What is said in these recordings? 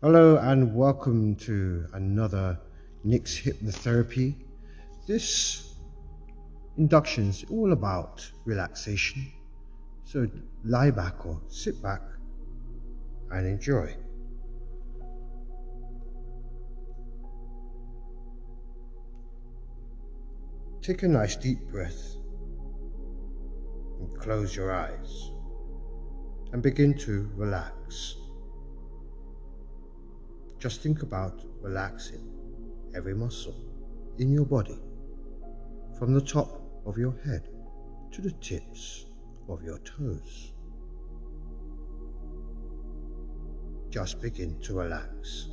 Hello and welcome to another Nick's Hypnotherapy. This induction is all about relaxation. So lie back or sit back and enjoy. Take a nice deep breath and close your eyes and begin to relax. Just think about relaxing every muscle in your body from the top of your head to the tips of your toes. Just begin to relax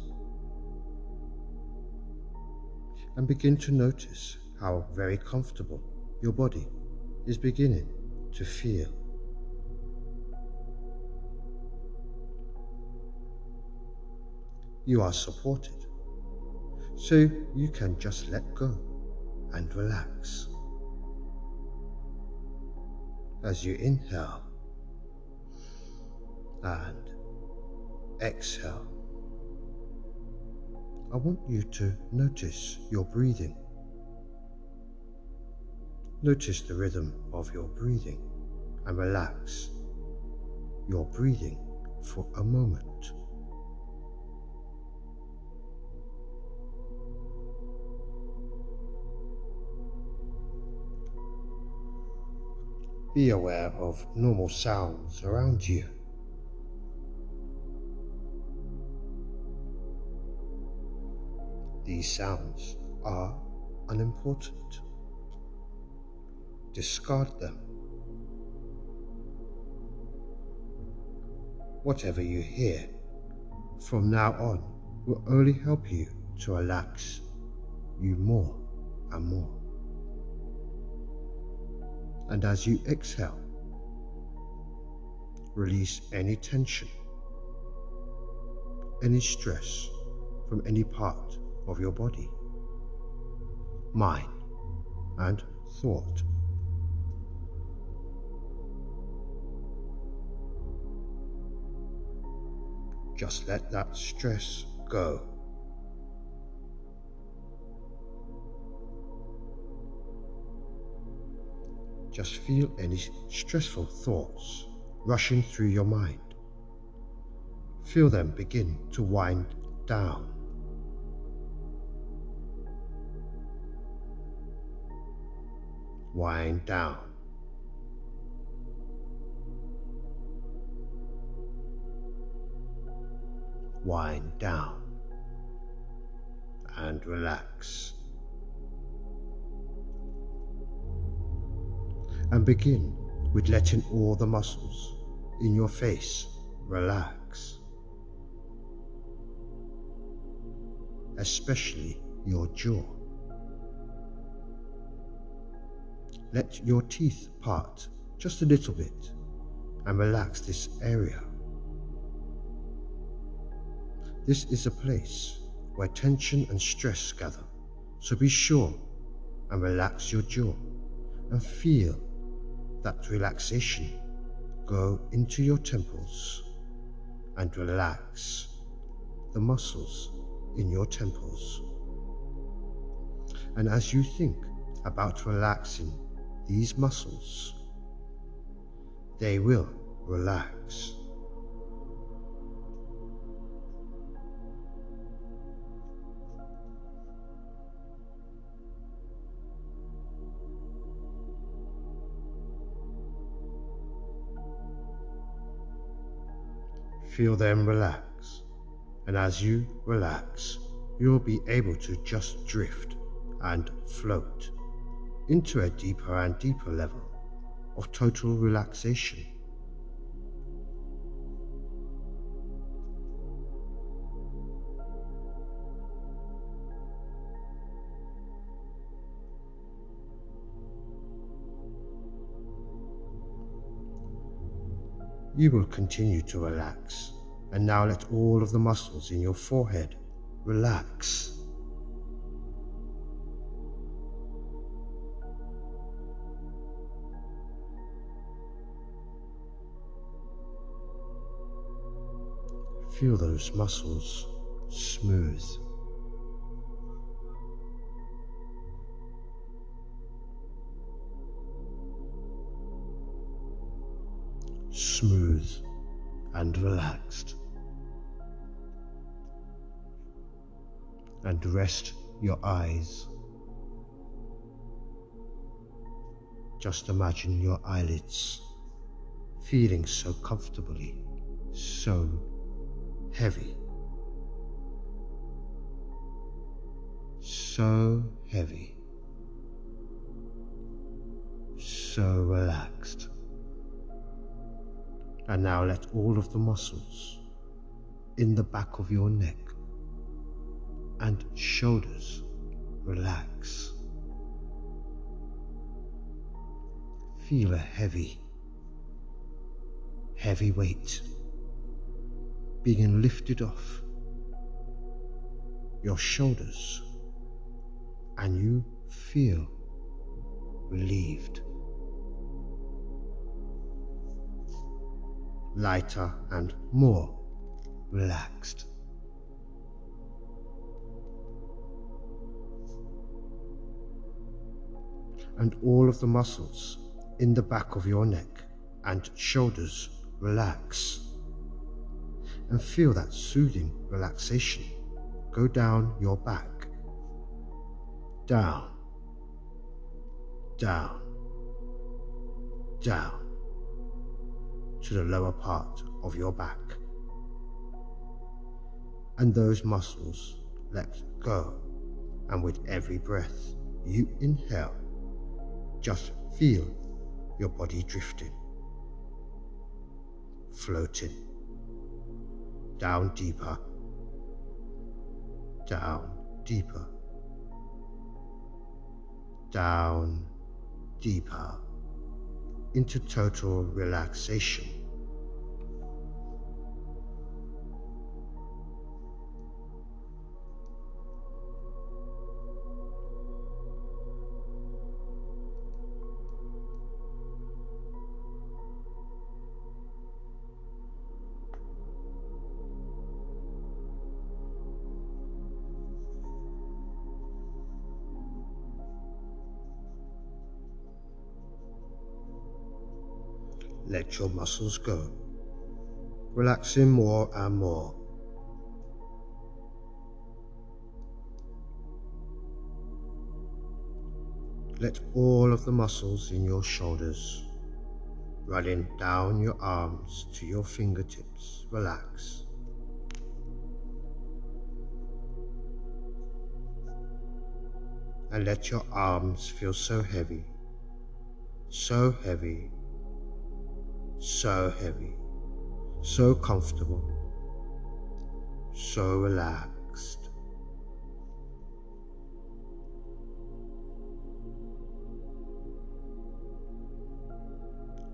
and begin to notice how very comfortable your body is beginning to feel. You are supported, so you can just let go and relax. As you inhale and exhale, I want you to notice your breathing. Notice the rhythm of your breathing and relax your breathing for a moment. Be aware of normal sounds around you. These sounds are unimportant discard them. Whatever you hear from now on will only help you to relax you more and more. And as you exhale, release any tension, any stress from any part of your body, mind, and thought. Just let that stress go. Just feel any stressful thoughts rushing through your mind. Feel them begin to wind down. Wind down. wind down and relax. And begin with letting all the muscles in your face relax, especially your jaw. Let your teeth part just a little bit and relax this area. This is a place where tension and stress gather, so be sure and relax your jaw and feel that relaxation go into your temples and relax the muscles in your temples. And as you think about relaxing these muscles, they will relax. Feel them relax, and as you relax, you'll be able to just drift and float into a deeper and deeper level of total relaxation. You will continue to relax. And now let all of the muscles in your forehead relax. Feel those muscles smooth. Smooth and relaxed. And rest your eyes. Just imagine your eyelids feeling so comfortably, so heavy. So heavy. So relaxed. And now let all of the muscles in the back of your neck and shoulders relax. Feel a heavy, heavy weight being lifted off your shoulders and you feel relieved. Lighter and more relaxed. And all of the muscles in the back of your neck and shoulders relax. And feel that soothing relaxation go down your back. Down, down, down to the lower part of your back. And those muscles let go. And with every breath you inhale, just feel your body drifting, floating, down deeper, down deeper, down deeper into total relaxation. Let your muscles go, relaxing more and more. Let all of the muscles in your shoulders running down your arms to your fingertips relax. And let your arms feel so heavy, so heavy so heavy, so comfortable, so relaxed.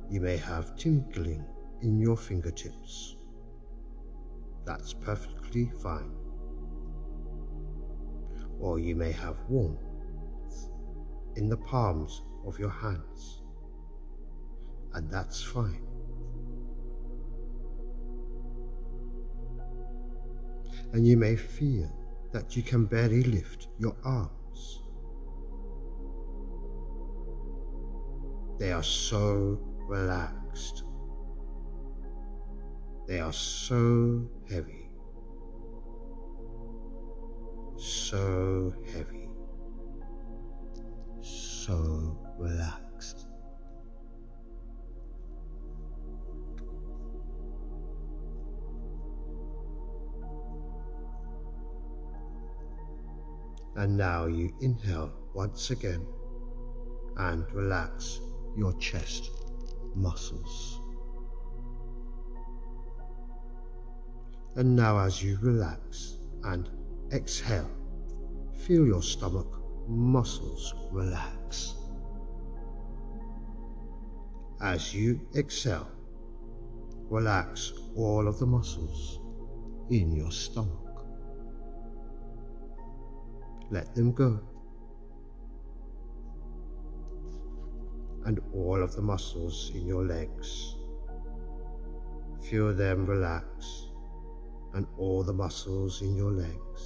You may have tingling in your fingertips. That's perfectly fine. Or you may have warmth in the palms of your hands. And that's fine. And you may feel that you can barely lift your arms. They are so relaxed. They are so heavy. So heavy. So relaxed. And now you inhale once again and relax your chest muscles. And now, as you relax and exhale, feel your stomach muscles relax. As you exhale, relax all of the muscles in your stomach let them go. And all of the muscles in your legs, feel them relax and all the muscles in your legs.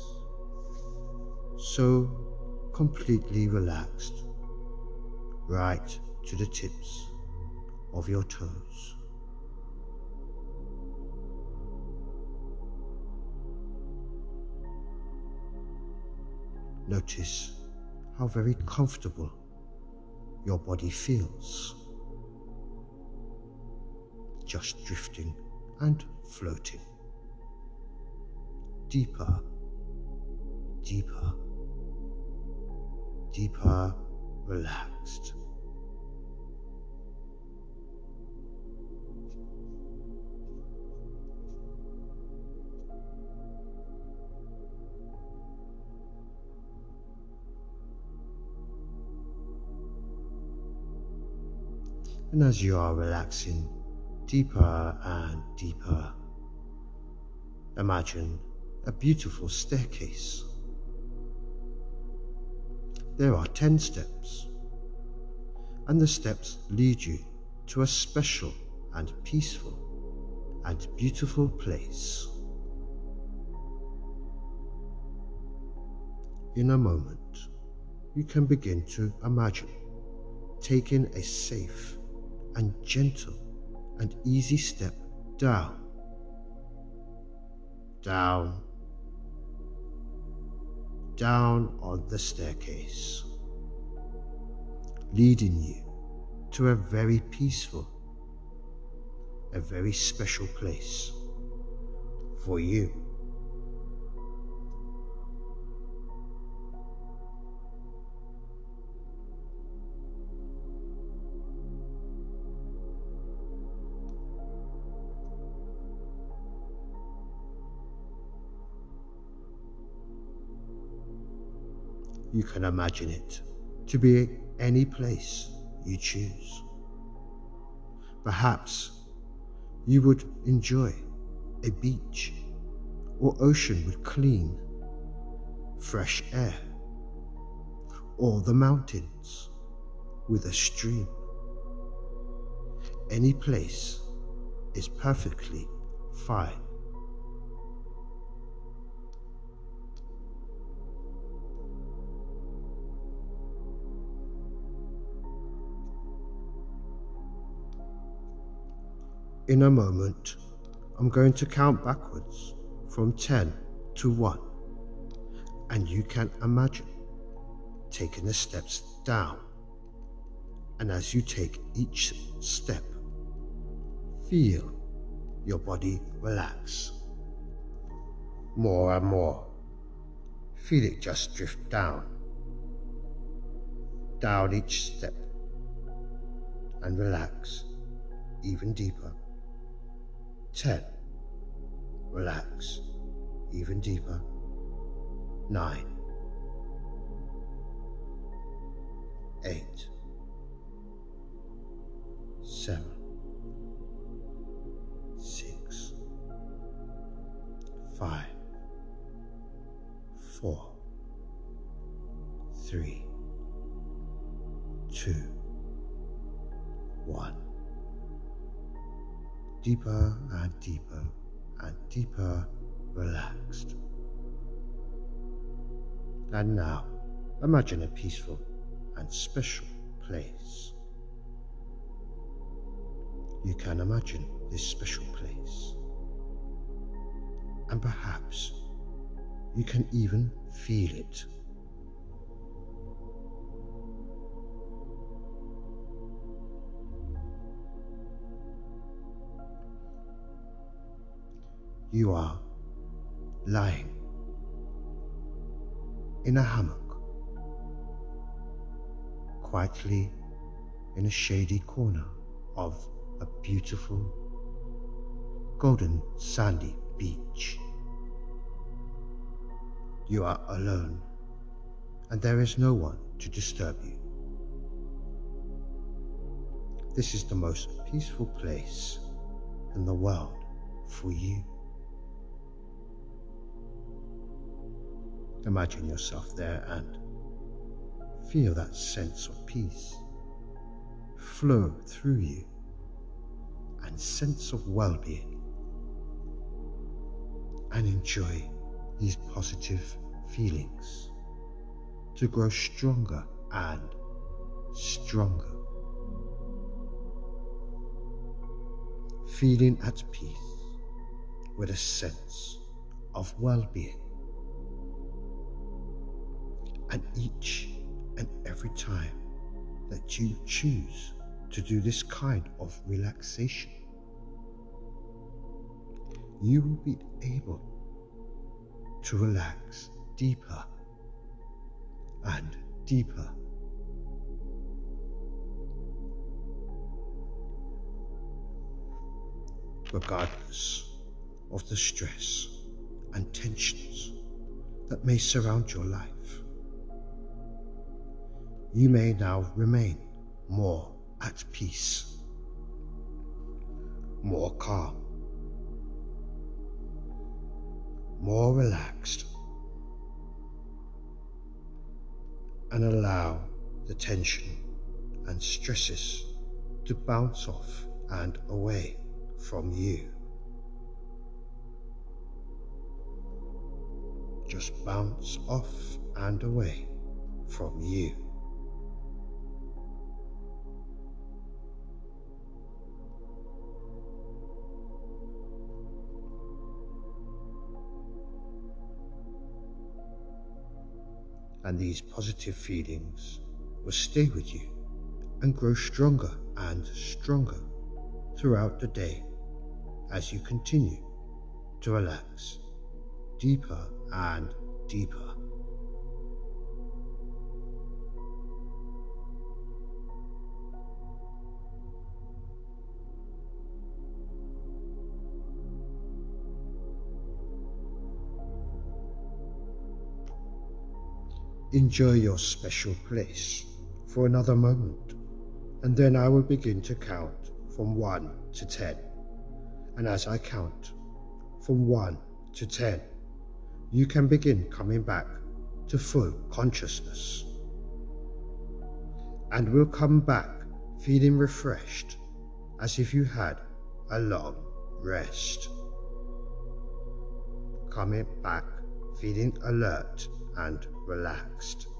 So completely relaxed, right to the tips of your toes. Notice how very comfortable your body feels. Just drifting and floating. Deeper, deeper, deeper, relaxed. And as you are relaxing deeper and deeper, imagine a beautiful staircase. There are 10 steps, and the steps lead you to a special and peaceful and beautiful place. In a moment, you can begin to imagine taking a safe and gentle and easy step down, down, down on the staircase, leading you to a very peaceful, a very special place for you. You can imagine it to be any place you choose. Perhaps you would enjoy a beach or ocean with clean, fresh air, or the mountains with a stream. Any place is perfectly fine. In a moment, I'm going to count backwards from 10 to 1, and you can imagine taking the steps down. And as you take each step, feel your body relax more and more. Feel it just drift down, down each step, and relax even deeper. 10. Relax. Even deeper. 9. 8. 7. 6. 5. 4. 3. 2. 1 deeper and deeper and deeper relaxed. And now, imagine a peaceful and special place. You can imagine this special place. And perhaps you can even feel it you are lying in a hammock, quietly in a shady corner of a beautiful golden sandy beach. You are alone and there is no one to disturb you. This is the most peaceful place in the world for you. Imagine yourself there and feel that sense of peace flow through you and sense of well being. and enjoy these positive feelings to grow stronger and stronger. Feeling at peace with a sense of well being. And each and every time that you choose to do this kind of relaxation, you will be able to relax deeper and deeper. Regardless of the stress and tensions that may surround your life, you may now remain more at peace, more calm, more relaxed, and allow the tension and stresses to bounce off and away from you. Just bounce off and away from you. And these positive feelings will stay with you and grow stronger and stronger throughout the day as you continue to relax deeper and deeper. Enjoy your special place for another moment, and then I will begin to count from 1 to 10. And as I count from 1 to 10, you can begin coming back to full consciousness. And we'll come back feeling refreshed as if you had a long rest. Coming back feeling alert and relaxed.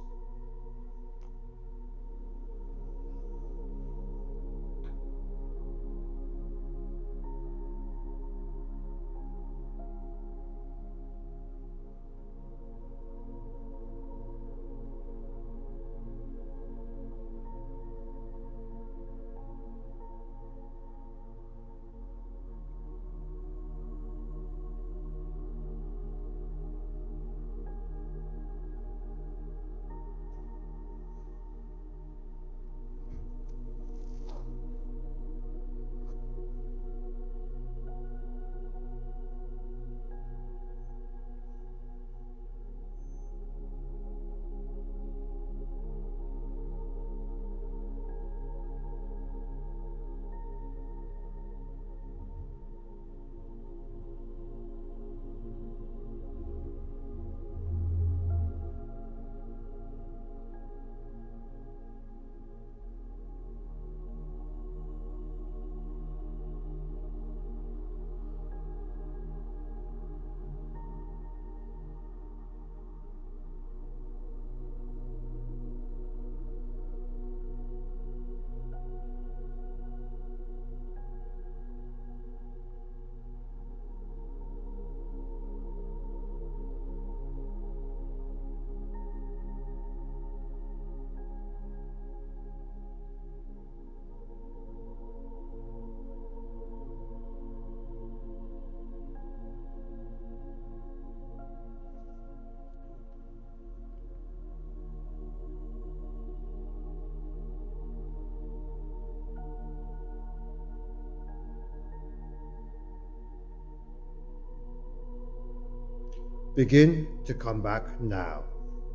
Begin to come back now.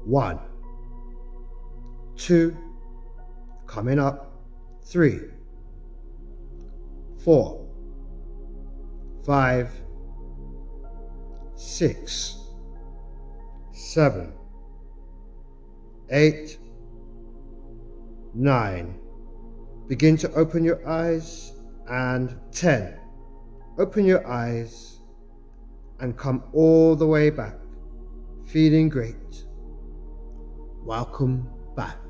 One, two, coming up. Three, four, five, six, seven, eight, nine. Begin to open your eyes and ten. Open your eyes and come all the way back, feeling great. Welcome back.